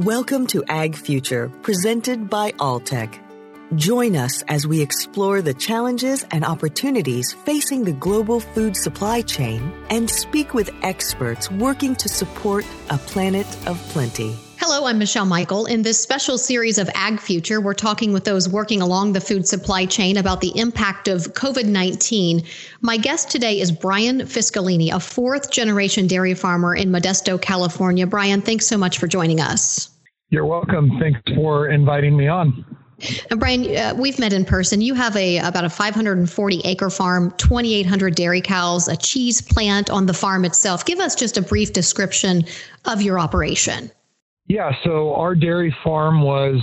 Welcome to Ag Future, presented by Alltech. Join us as we explore the challenges and opportunities facing the global food supply chain and speak with experts working to support a planet of plenty. Hello, I'm Michelle Michael. In this special series of Ag Future, we're talking with those working along the food supply chain about the impact of COVID 19. My guest today is Brian Fiscalini, a fourth generation dairy farmer in Modesto, California. Brian, thanks so much for joining us. You're welcome. Thanks for inviting me on. And Brian, uh, we've met in person. You have a about a 540 acre farm, 2,800 dairy cows, a cheese plant on the farm itself. Give us just a brief description of your operation. Yeah, so our dairy farm was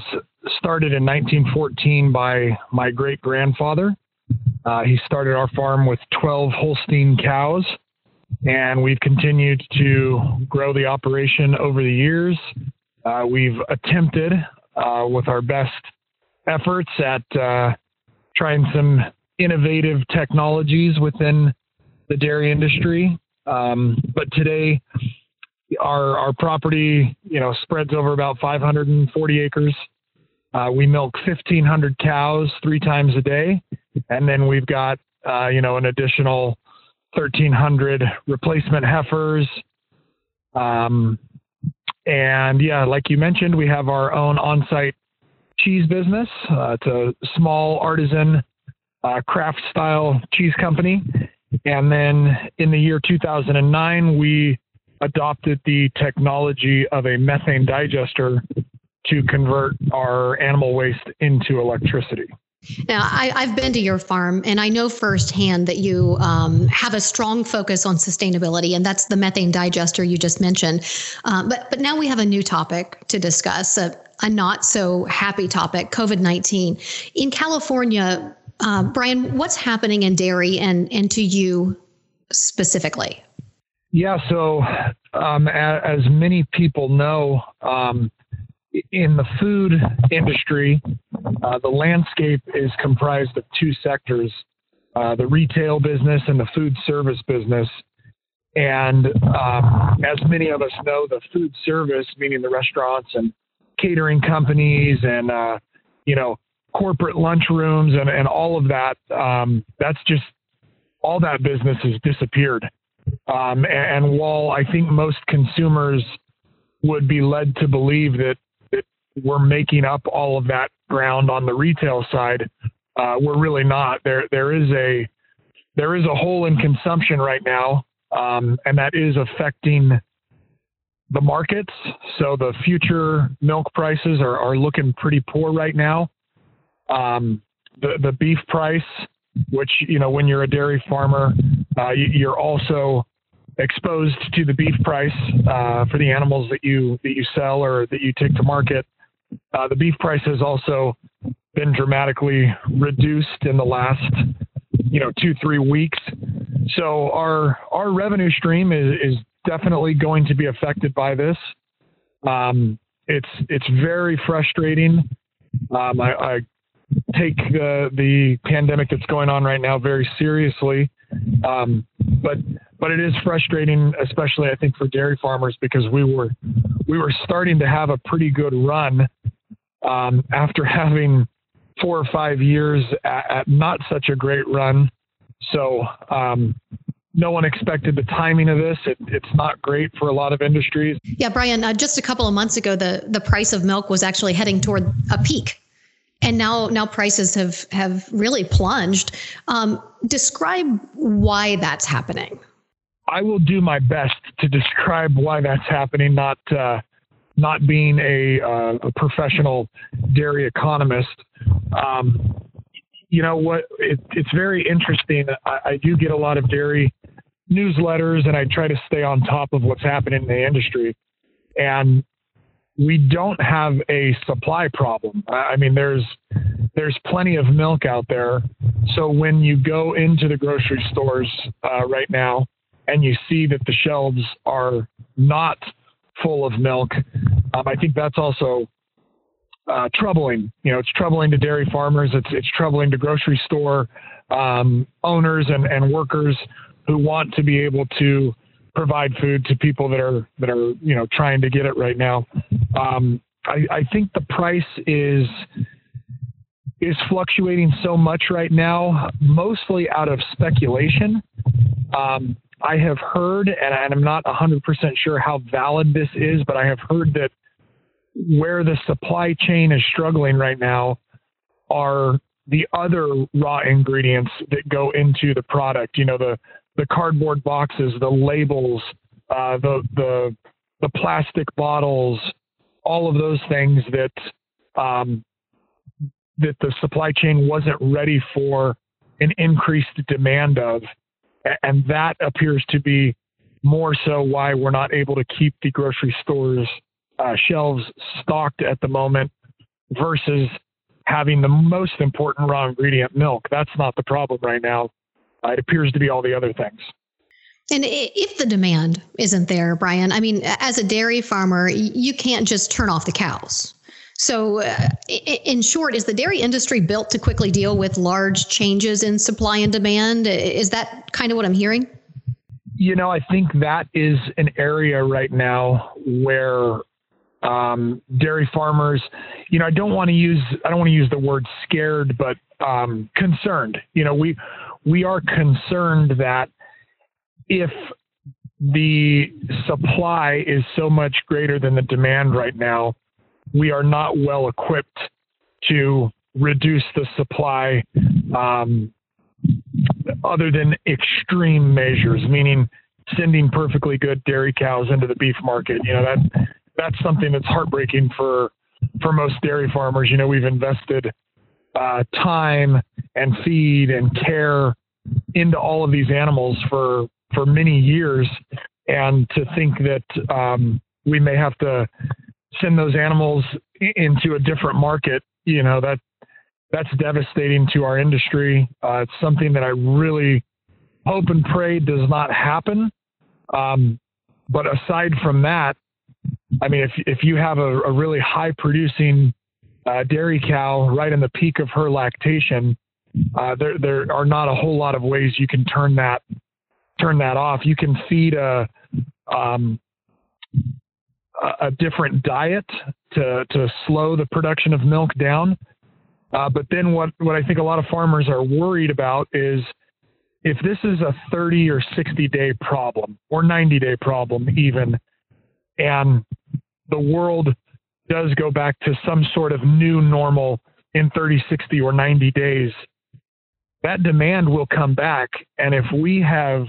started in 1914 by my great grandfather. Uh, he started our farm with 12 Holstein cows, and we've continued to grow the operation over the years. Uh, we've attempted uh, with our best efforts at uh, trying some innovative technologies within the dairy industry. Um, but today, our our property, you know, spreads over about 540 acres. Uh, we milk 1,500 cows three times a day, and then we've got uh, you know an additional 1,300 replacement heifers. Um, and yeah, like you mentioned, we have our own on-site cheese business. Uh, it's a small artisan uh, craft style cheese company. And then in the year 2009, we adopted the technology of a methane digester to convert our animal waste into electricity. Now, I, have been to your farm and I know firsthand that you um, have a strong focus on sustainability, and that's the methane digester you just mentioned. Uh, but, but now we have a new topic to discuss, a, a not so happy topic COVID 19. In California, uh, Brian, what's happening in dairy and, and to you specifically? Yeah, so um, as, many people know, um, in the food industry, uh, the landscape is comprised of two sectors uh, the retail business and the food service business. And um, as many of us know, the food service, meaning the restaurants and catering companies and, uh, you know, corporate lunchrooms and, and all of that, um, that's just all that business has disappeared. Um, and, and while I think most consumers would be led to believe that, that we're making up all of that ground on the retail side, uh, we're really not. There there is a there is a hole in consumption right now, um, and that is affecting the markets. So the future milk prices are, are looking pretty poor right now. Um, the the beef price, which you know when you're a dairy farmer, uh, you're also exposed to the beef price uh, for the animals that you that you sell or that you take to market. Uh, the beef price has also been dramatically reduced in the last you know two three weeks. So our our revenue stream is, is definitely going to be affected by this. Um, it's it's very frustrating. Um, I, I, take the the pandemic that's going on right now very seriously, um, but but it is frustrating, especially I think for dairy farmers because we were we were starting to have a pretty good run um, after having four or five years at, at, not such a great run. So um, no one expected the timing of this. It, it's not great for a lot of industries. Yeah, Brian. Uh, just a couple of months ago, the the price of milk was actually heading toward a peak, and now now prices have have really plunged. Um, describe why that's happening. I will do my best to describe why that's happening. Not uh, not being a, uh, a, professional dairy economist. Um, you know what? It, it's very interesting. I, I, do get a lot of dairy newsletters, and I try to stay on top of what's happening in the industry. And we don't have a supply problem. I mean, there's there's plenty of milk out there. So when you go into the grocery stores uh, right now, and you see that the shelves are not full of milk, um, I think that's also uh, troubling. You know, it's troubling to dairy farmers. It's it's troubling to grocery store um, owners and, and workers who want to be able to provide food to people that are that are you know trying to get it right now. Um, I, I think the price is is fluctuating so much right now, mostly out of speculation. Um, I have heard, and I'm not 100% sure how valid this is, but I have heard that where the supply chain is struggling right now are the other raw ingredients that go into the product. You know, the the cardboard boxes, the labels, uh, the the the plastic bottles, all of those things that um, that the supply chain wasn't ready for an increased demand of, and that appears to be more so why we're not able to keep the grocery stores uh, shelves stocked at the moment versus having the most important raw ingredient milk. That's not the problem right now. Uh, it appears to be all the other things. And if the demand isn't there, Brian, I mean, as a dairy farmer, you can't just turn off the cows. So, uh, in short, is the dairy industry built to quickly deal with large changes in supply and demand? Is that kind of what I'm hearing? You know, I think that is an area right now where um, dairy farmers, you know, I don't want to use I don't want to use the word scared, but um, concerned. You know, we we are concerned that if the supply is so much greater than the demand right now, we are not well equipped to reduce the supply um, other than extreme measures, meaning sending perfectly good dairy cows into the beef market. You know that that's something that's heartbreaking for for most dairy farmers. You know, we've invested uh, time and feed and care into all of these animals for for many years, and to think that um, we may have to send those animals into a different market, you know that that's devastating to our industry. Uh, it's something that I really hope and pray does not happen. Um, but aside from that, I mean, if if you have a, a really high producing uh, dairy cow right in the peak of her lactation, uh, there there are not a whole lot of ways you can turn that turn that off. You can feed a um, a different diet to to slow the production of milk down. Uh, but then what what I think a lot of farmers are worried about is if this is a 30 or 60 day problem or 90 day problem even and the world does go back to some sort of new normal in 30, 60, or 90 days, that demand will come back. And if we have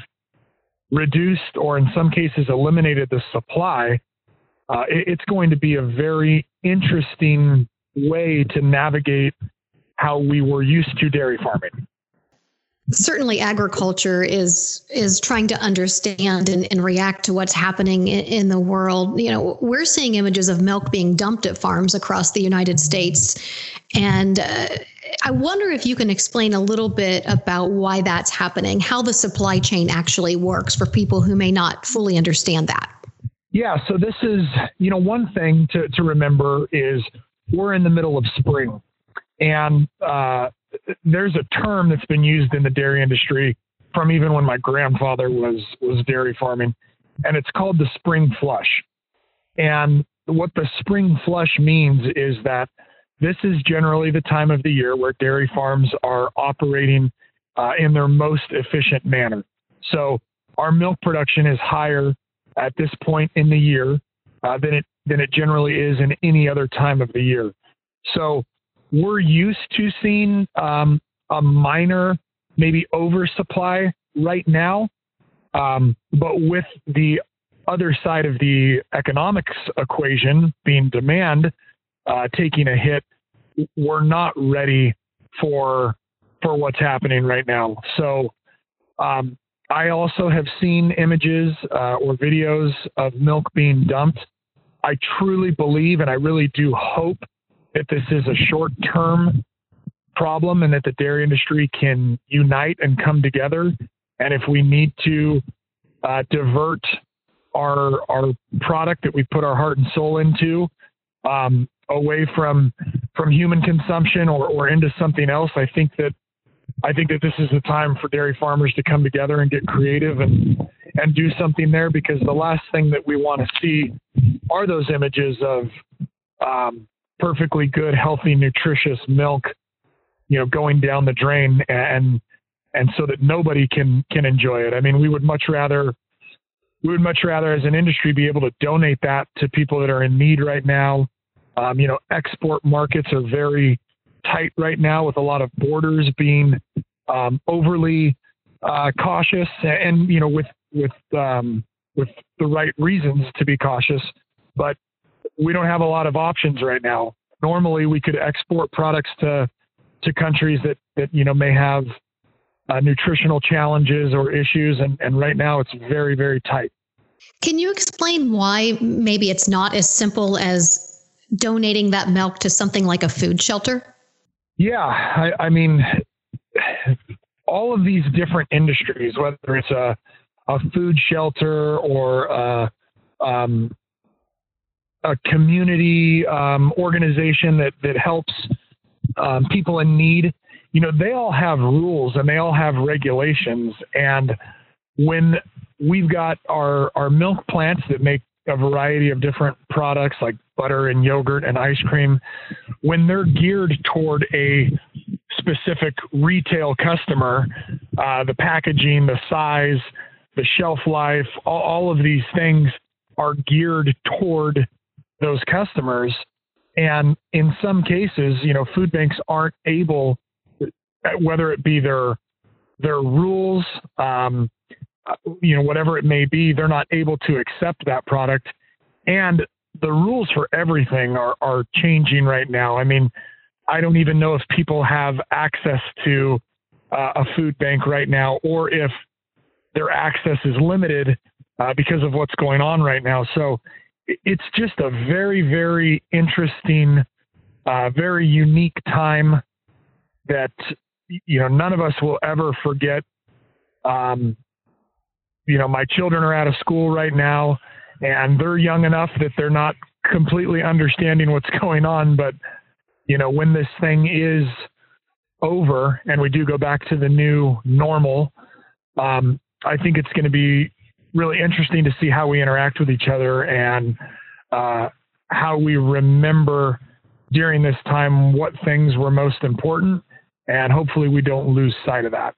reduced or in some cases eliminated the supply, uh, it, it's going to be a very interesting way to navigate how we were used to dairy farming certainly agriculture is is trying to understand and, and react to what's happening in, in, the world. You know we're seeing images of milk being dumped at farms across the united states. And uh, i wonder if you can explain a little bit about why that's happening how the supply chain actually works for people who may not fully understand that. Yeah so this is you know one thing to, to remember is we're in the middle of spring. And uh, there's a term that's been used in the dairy industry from even when my grandfather was was dairy farming, and it's called the spring flush. And what the spring flush means is that this is generally the time of the year where dairy farms are operating uh, in their most efficient manner. So our milk production is higher at this point in the year uh, than it than it generally is in any other time of the year. So we're used to seeing um, a minor, maybe oversupply right now. Um, but with the other side of the economics equation being demand uh, taking a hit, we're not ready for for what's happening right now. So um, I also have seen images uh, or videos of milk being dumped. I truly believe, and I really do hope that this is a short term problem and that the dairy industry can unite and come together. And if we need to uh, divert our our product that we put our heart and soul into um, away from from human consumption or, or into something else, I think that I think that this is the time for dairy farmers to come together and get creative and and do something there because the last thing that we want to see are those images of um, perfectly good, healthy, nutritious milk, you know, going down the drain and and so that nobody can can enjoy it. I mean, we would much rather we would much rather as an industry be able to donate that to people that are in need right now. Um, you know, export markets are very tight right now with a lot of borders being um, overly uh, cautious and you know with with um, with the right reasons to be cautious, but we don't have a lot of options right now. Normally, we could export products to to countries that that you know may have uh, nutritional challenges or issues, and and right now it's very very tight. Can you explain why maybe it's not as simple as donating that milk to something like a food shelter? Yeah, I, I mean, all of these different industries, whether it's a a food shelter or a, um, a community um, organization that that helps um, people in need, you know, they all have rules and they all have regulations. And when we've got our our milk plants that make a variety of different products like butter and yogurt and ice cream, when they're geared toward a specific retail customer, uh, the packaging, the size, the shelf life, all, all of these things are geared toward those customers. And in some cases, you know, food banks aren't able, whether it be their their rules, um, you know, whatever it may be, they're not able to accept that product. And the rules for everything are, are changing right now. I mean, I don't even know if people have access to uh, a food bank right now or if their access is limited uh, because of what's going on right now. So it's just a very, very interesting, uh, very unique time that you know none of us will ever forget. Um, you know, my children are out of school right now, and they're young enough that they're not completely understanding what's going on. But you know, when this thing is over and we do go back to the new normal, um, I think it's going to be really interesting to see how we interact with each other and uh, how we remember during this time what things were most important. And hopefully we don't lose sight of that.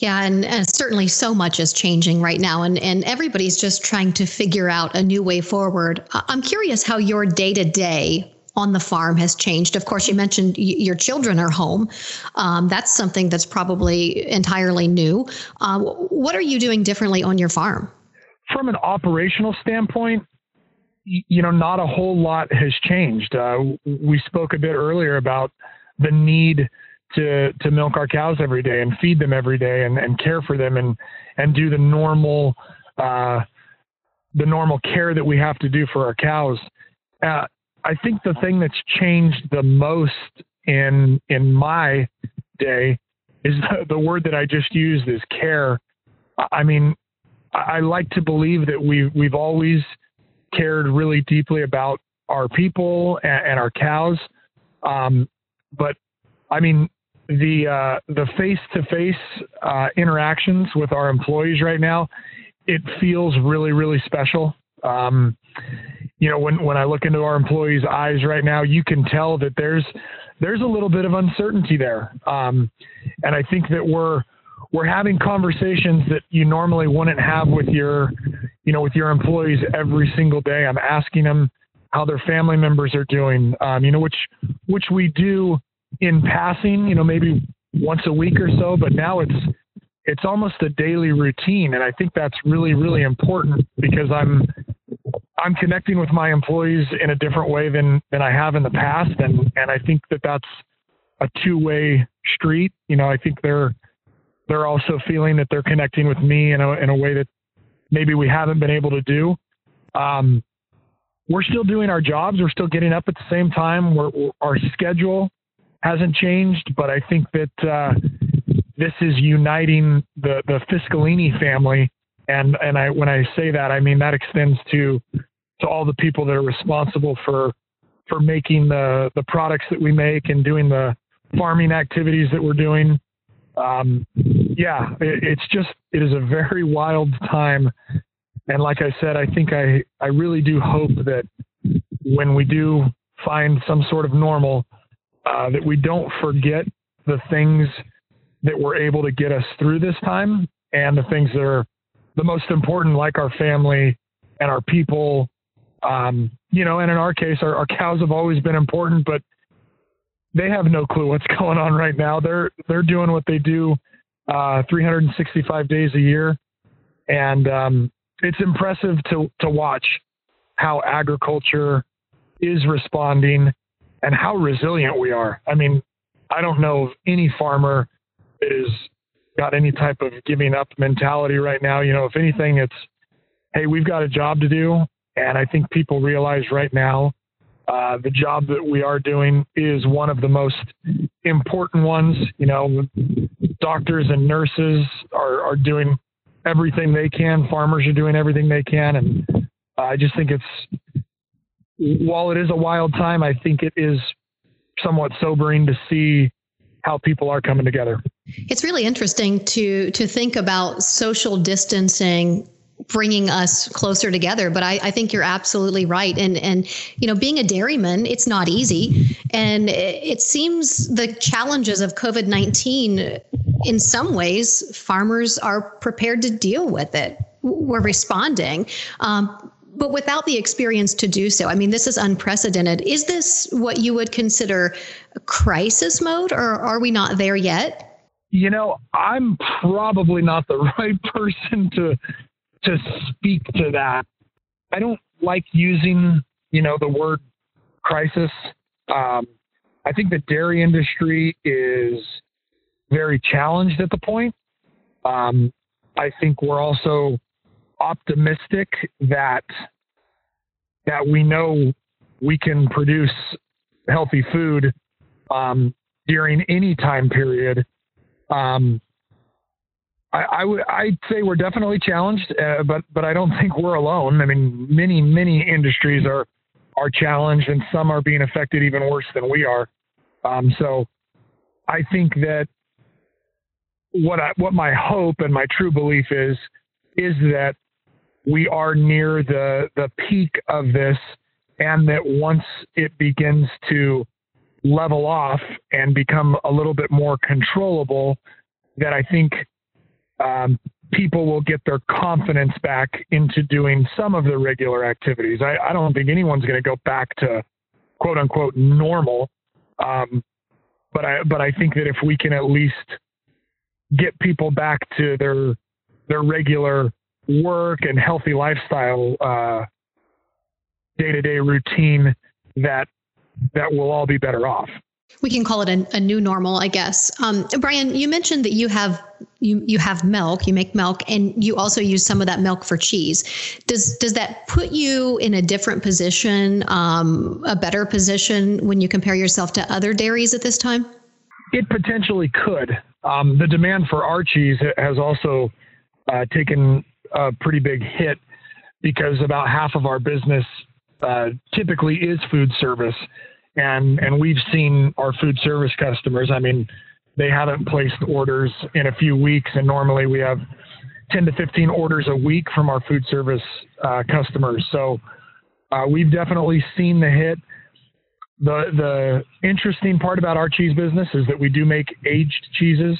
Yeah, and, and, certainly so much is changing right now, and, and everybody's just trying to figure out a new way forward. I'm curious how your day to day on the farm has changed. Of course, you mentioned y- your children are home. Um, that's something that's probably entirely new. Uh, what are you doing differently on your farm? From an operational standpoint, you know, not a whole lot has changed. Uh, we spoke a bit earlier about the need to to milk our cows every day and feed them every day and, and care for them and and do the normal uh, the normal care that we have to do for our cows. Uh, I think the thing that's changed the most in in my day is the, the word that I just used is care. I mean, I like to believe that we we've always cared really deeply about our people and, and our cows. Um, but I mean, the uh, the face to face interactions with our employees right now, it feels really really special. Um, you know, when when I look into our employees' eyes right now, you can tell that there's there's a little bit of uncertainty there, um, and I think that we're we're having conversations that you normally wouldn't have with your you know with your employees every single day. I'm asking them how their family members are doing, um, you know, which which we do in passing, you know, maybe once a week or so, but now it's it's almost a daily routine. And I think that's really really important because I'm I'm connecting with my employees in a different way than than I have in the past and and I think that that's a two-way street, you know, I think they're they're also feeling that they're connecting with me in a in a way that maybe we haven't been able to do. Um, we're still doing our jobs. We're still getting up at the same time. We're, our schedule hasn't changed, but I think that uh, this is uniting the the Fiscalini family, and and I when I say that, I mean that extends to to all the people that are responsible for for making the the products that we make and doing the farming activities that we're doing. um, yeah, it, it's just it is a very wild time, and like I said, I think I I really do hope that when we do find some sort of normal, uh, that we don't forget the things that were able to get us through this time and the things that are the most important, like our family and our people. Um, you know, and in our case, our, our cows have always been important, but they have no clue what's going on right now. They're they're doing what they do uh, 365 days a year, and um, it's impressive to to watch how agriculture is responding and how resilient we are. I mean, I don't know of any farmer that is got any type of giving up mentality right now. You know, if anything, it's hey, we've got a job to do, and I think people realize right now uh, the job that we are doing is one of the most important ones. You know, doctors and nurses are, are doing everything they can. Farmers are doing everything they can, and I just think it's while it is a wild time, I think it is somewhat sobering to see how people are coming together. It's really interesting to to think about social distancing bringing us closer together. But I, I, think you're absolutely right. And and you know, being a dairyman, it's not easy, and it seems the challenges of COVID nineteen, in some ways, farmers are prepared to deal with it. We're responding. Um, but without the experience to do so, I mean, this is unprecedented. Is this what you would consider crisis mode, or are we not there yet? You know, I'm probably not the right person to to speak to that. I don't like using, you know, the word crisis. Um, I think the dairy industry is very challenged at the point. Um, I think we're also optimistic that that we know we can produce healthy food um, during any time period. Um, I, I'd say we're definitely challenged, uh, but but I don't think we're alone. I mean, many many industries are are challenged, and some are being affected even worse than we are. Um, so, I think that what I, what my hope and my true belief is is that we are near the the peak of this, and that once it begins to level off and become a little bit more controllable, that I think um, people will get their confidence back into doing some of the regular activities. I, I don't think anyone's going to go back to quote unquote normal. Um, but I but I think that if we can at least get people back to their their regular work and healthy lifestyle day to day routine, that that we'll all be better off we can call it a, a new normal, I guess. Um, Brian, you mentioned that you have you you have milk, you make milk, and you also use some of that milk for cheese. Does does that put you in a different position, um, a better position when you compare yourself to other dairies at this time? It potentially could. Um, the demand for our cheese has also uh, taken a pretty big hit because about half of our business uh, typically is food service and and we've seen our food service customers. I mean, they haven't placed orders in a few weeks, and normally we have 10 to 15 orders a week from our food service uh, customers. So uh, we've definitely seen the hit. The the interesting part about our cheese business is that we do make aged cheeses.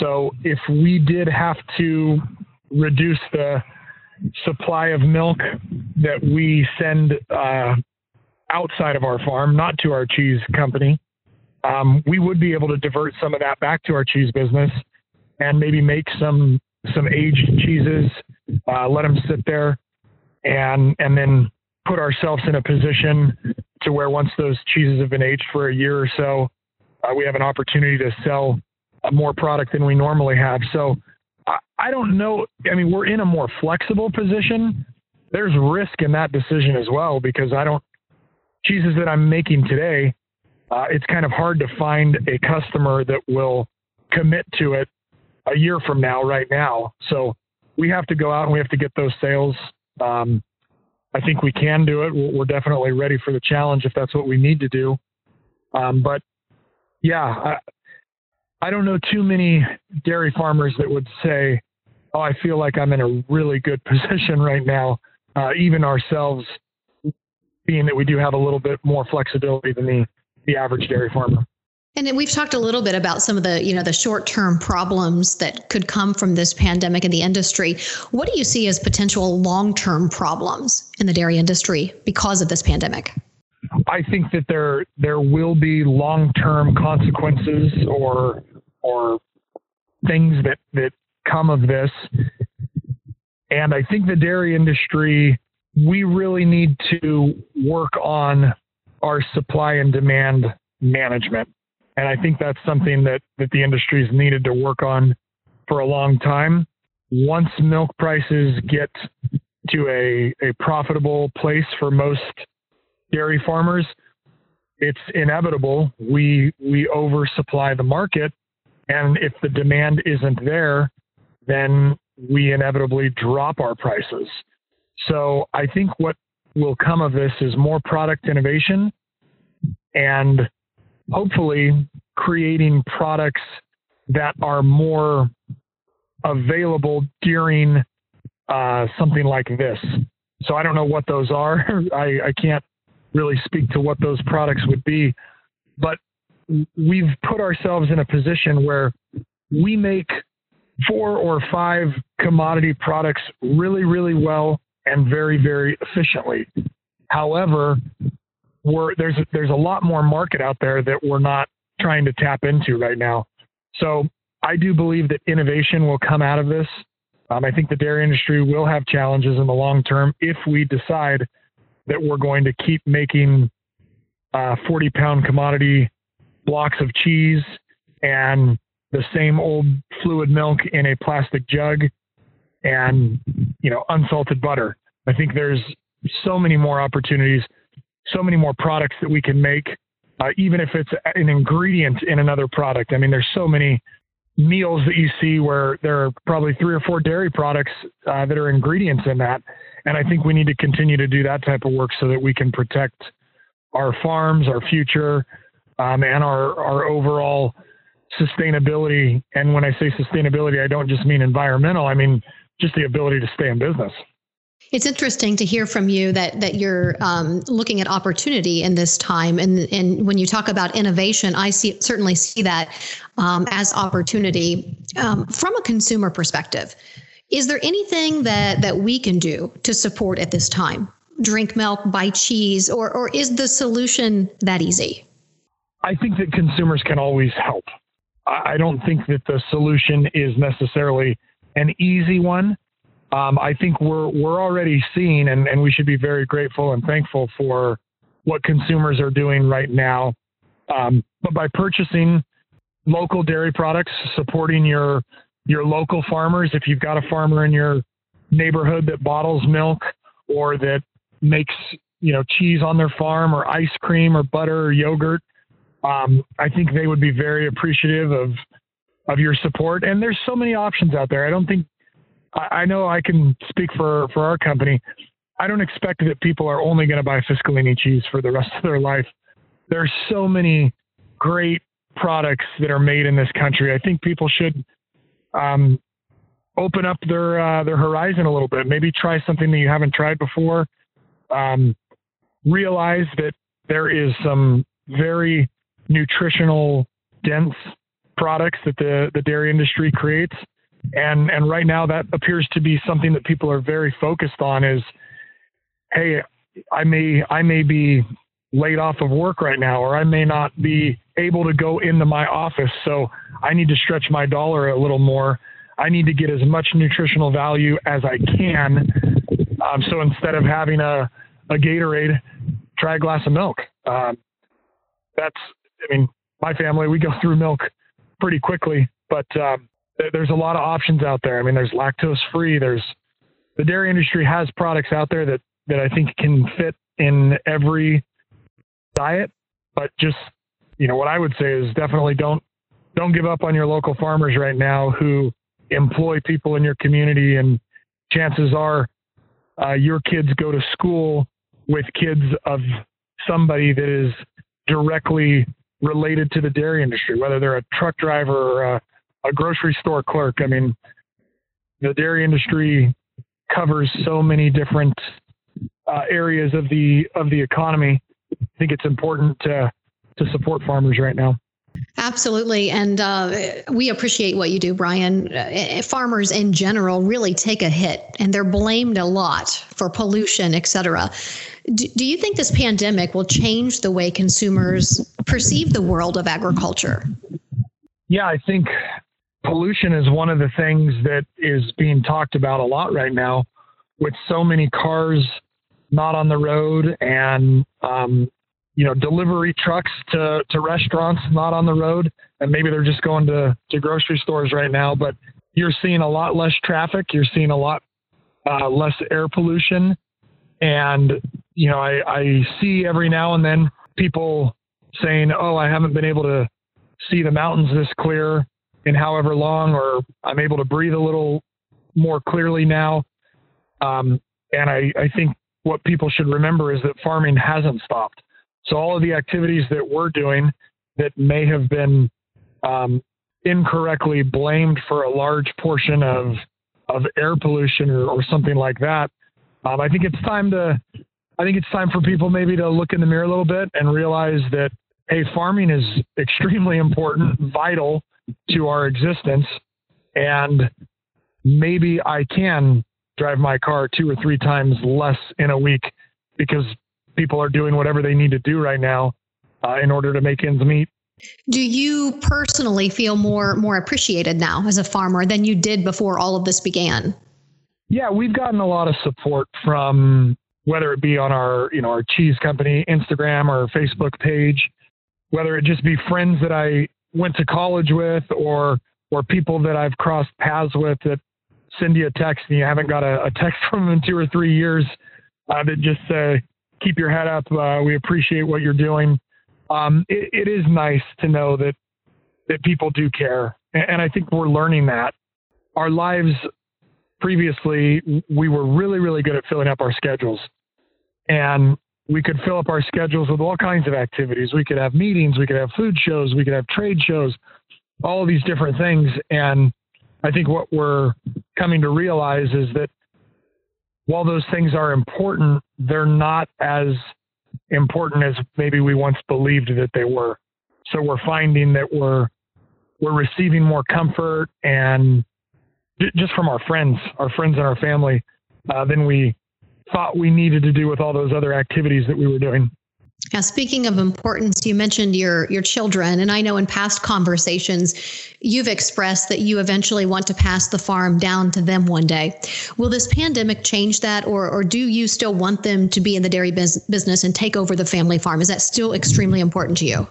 So if we did have to reduce the supply of milk that we send uh, outside of our farm, not to our cheese company, um, we would be able to divert some of that back to our cheese business and maybe make some some aged cheeses, uh, let them sit there, and and then put ourselves in a position to where once those cheeses have been aged for a year or so, uh, we have an opportunity to sell uh, more product than we normally have. So I, don't know. I mean, we're in a more flexible position. There's risk in that decision as well because I don't cheeses that I'm making today, uh, it's kind of hard to find a customer that will commit to it a year from now, right now. So we have to go out and we have to get those sales. Um, I think we can do it. We're definitely ready for the challenge if that's what we need to do. Um, but yeah, I, don't know too many dairy farmers that would say, "Oh, I feel like I'm in a really good position right now." Uh, even ourselves, being that we do have a little bit more flexibility than the the average dairy farmer. And we've talked a little bit about some of the, you know, the short-term problems that could come from this pandemic in the industry. What do you see as potential long-term problems in the dairy industry because of this pandemic? I think that there there will be long-term consequences or or things that that come of this. And I think the dairy industry we really need to work on our supply and demand management. And I think that's something that, that the industry has needed to work on for a long time. Once milk prices get to a, a profitable place for most dairy farmers, it's inevitable. We we oversupply the market, and if the demand isn't there, then we inevitably drop our prices. So I think what will come of this is more product innovation and hopefully creating products that are more available during uh, something like this. So I don't know what those are. I, I can't really speak to what those products would be, but we've put ourselves in a position where we make four or five commodity products really, really well and very, very efficiently. However, there's there's a lot more market out there that we're not trying to tap into right now. So I do believe that innovation will come out of this. Um, I think the dairy industry will have challenges in the long term if we decide that we're going to keep making uh, 40 pound commodity blocks of cheese and the same old fluid milk in a plastic jug and you know unsalted butter. I think there's so many more opportunities so many more products that we can make, uh, even if it's an ingredient in another product. I mean, there's so many meals that you see where there are probably three or four dairy products uh, that are ingredients in that. And I think we need to continue to do that type of work so that we can protect our farms, our future, um, and our, our overall sustainability. And when I say sustainability, I don't just mean environmental, I mean just the ability to stay in business. It's interesting to hear from you that that you're um, looking at opportunity in this time, and and when you talk about innovation, I see certainly see that um, as opportunity um, from a consumer perspective. Is there anything that that we can do to support at this time? Drink milk, buy cheese, or or is the solution that easy? I think that consumers can always help. I don't think that the solution is necessarily an easy one um, I think we're we're already seeing, and, and we should be very grateful and thankful for what consumers are doing right now. Um, but by purchasing local dairy products, supporting your your local farmers, if you've got a farmer in your neighborhood that bottles milk or that makes you know cheese on their farm or ice cream or butter or yogurt, um, I think they would be very appreciative of of your support. And there's so many options out there. I don't think I, I know I can speak for, for our company. I don't expect that people are only going to buy Fiscalini cheese for the rest of their life. There's so many great products that are made in this country. I think people should um, open up their uh, their horizon a little bit. Maybe try something that you haven't tried before. Um, realize that there is some very nutritional dense products that the the dairy industry creates and and right now that appears to be something that people are very focused on is hey i may i may be laid off of work right now or i may not be able to go into my office so i need to stretch my dollar a little more i need to get as much nutritional value as i can um, so instead of having a, a gatorade try a glass of milk um, that's i mean my family we go through milk pretty quickly but um, there's a lot of options out there. I mean, there's lactose free. There's the dairy industry has products out there that that I think can fit in every diet. But just you know, what I would say is definitely don't don't give up on your local farmers right now who employ people in your community, and chances are uh, your kids go to school with kids of somebody that is directly related to the dairy industry, whether they're a truck driver or a, a grocery store clerk. I mean, the dairy industry covers so many different uh, areas of the of the economy. I think it's important to to support farmers right now. Absolutely. And uh, we appreciate what you do, Brian. Uh, farmers in general really take a hit and they're blamed a lot for pollution, et cetera. Do, do you think this pandemic will change the way consumers perceive the world of agriculture? Yeah, I think pollution is one of the things that is being talked about a lot right now with so many cars not on the road and um, you know delivery trucks to, to restaurants not on the road and maybe they're just going to, to grocery stores right now but you're seeing a lot less traffic you're seeing a lot uh, less air pollution. And you know I, I see every now and then people saying oh i haven't been able to see the mountains this clear in however long or i'm able to breathe a little more clearly now. Um, and I, I think what people should remember is that farming hasn't stopped so all of the activities that we're doing that may have been um, incorrectly blamed for a large portion of of air pollution or, or something like that, um, I think it's time to I think it's time for people maybe to look in the mirror a little bit and realize that hey, farming is extremely important, vital to our existence, and maybe I can drive my car two or three times less in a week because people are doing whatever they need to do right now uh, in order to make ends meet. Do you personally feel more more appreciated now as a farmer than you did before all of this began? Yeah, we've gotten a lot of support from whether it be on our you know our cheese company Instagram or Facebook page, whether it just be friends that I went to college with or or people that I've crossed paths with that send you a text and you haven't got a, a text from them in two or three years uh, that just say, keep your head up. Uh, we appreciate what you're doing. Um, it, it is nice to know that that people do care, and, I think we're learning that. Our lives previously, we were really, really good at filling up our schedules, and we could fill up our schedules with all kinds of activities. We could have meetings, we could have food shows, we could have trade shows, all these different things. And I think what we're coming to realize is that while those things are important, they're not as important as maybe we once believed that they were. So we're finding that we're we're receiving more comfort and just from our friends, our friends and our family, uh, than we thought we needed to do with all those other activities that we were doing. Now, speaking of importance, you mentioned your your children, and I know in past conversations you've expressed that you eventually want to pass the farm down to them one day. Will this pandemic change that, or or do you still want them to be in the dairy biz- business and take over the family farm? Is that still extremely important to you?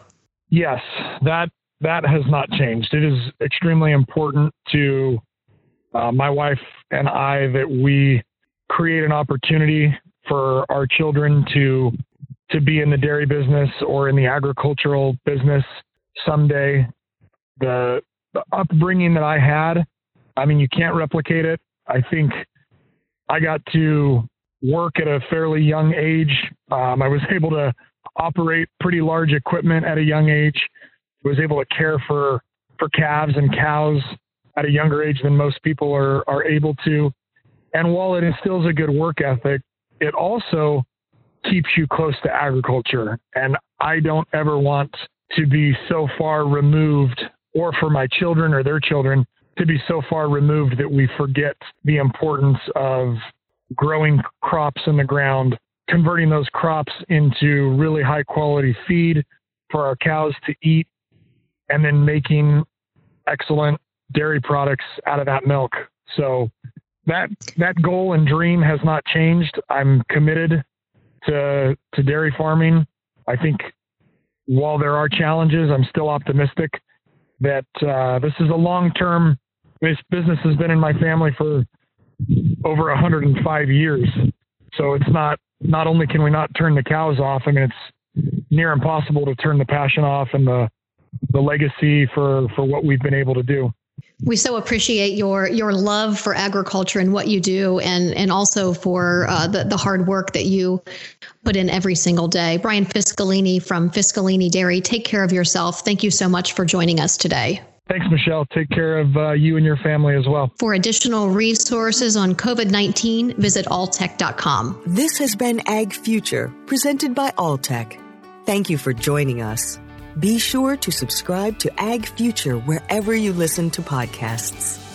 Yes, that that has not changed. It is extremely important to uh, my wife and I that we create an opportunity for our children to to be in the dairy business or in the agricultural business someday. The, the upbringing that I had, I mean, you can't replicate it. I think I got to work at a fairly young age. Um, I was able to operate pretty large equipment at a young age. Was able to care for for calves and cows at a younger age than most people are are able to. And while it instills a good work ethic, it also keeps you close to agriculture. And I don't ever want to be so far removed, or for my children or their children to be so far removed that we forget the importance of growing crops in the ground, converting those crops into really high quality feed for our cows to eat, and then making excellent dairy products out of that milk. So that that goal and dream has not changed. I'm committed to to dairy farming. I think while there are challenges, I'm still optimistic that uh, this is a long term. This business has been in my family for over 105 years, so it's not. Not only can we not turn the cows off, I mean it's near impossible to turn the passion off and the the legacy for for what we've been able to do. We so appreciate your your love for agriculture and what you do, and and also for uh, the the hard work that you put in every single day. Brian Fiscalini from Fiscalini Dairy, take care of yourself. Thank you so much for joining us today. Thanks, Michelle. Take care of uh, you and your family as well. For additional resources on COVID 19, visit alltech.com. This has been Ag Future, presented by Alltech. Thank you for joining us. Be sure to subscribe to Ag Future wherever you listen to podcasts.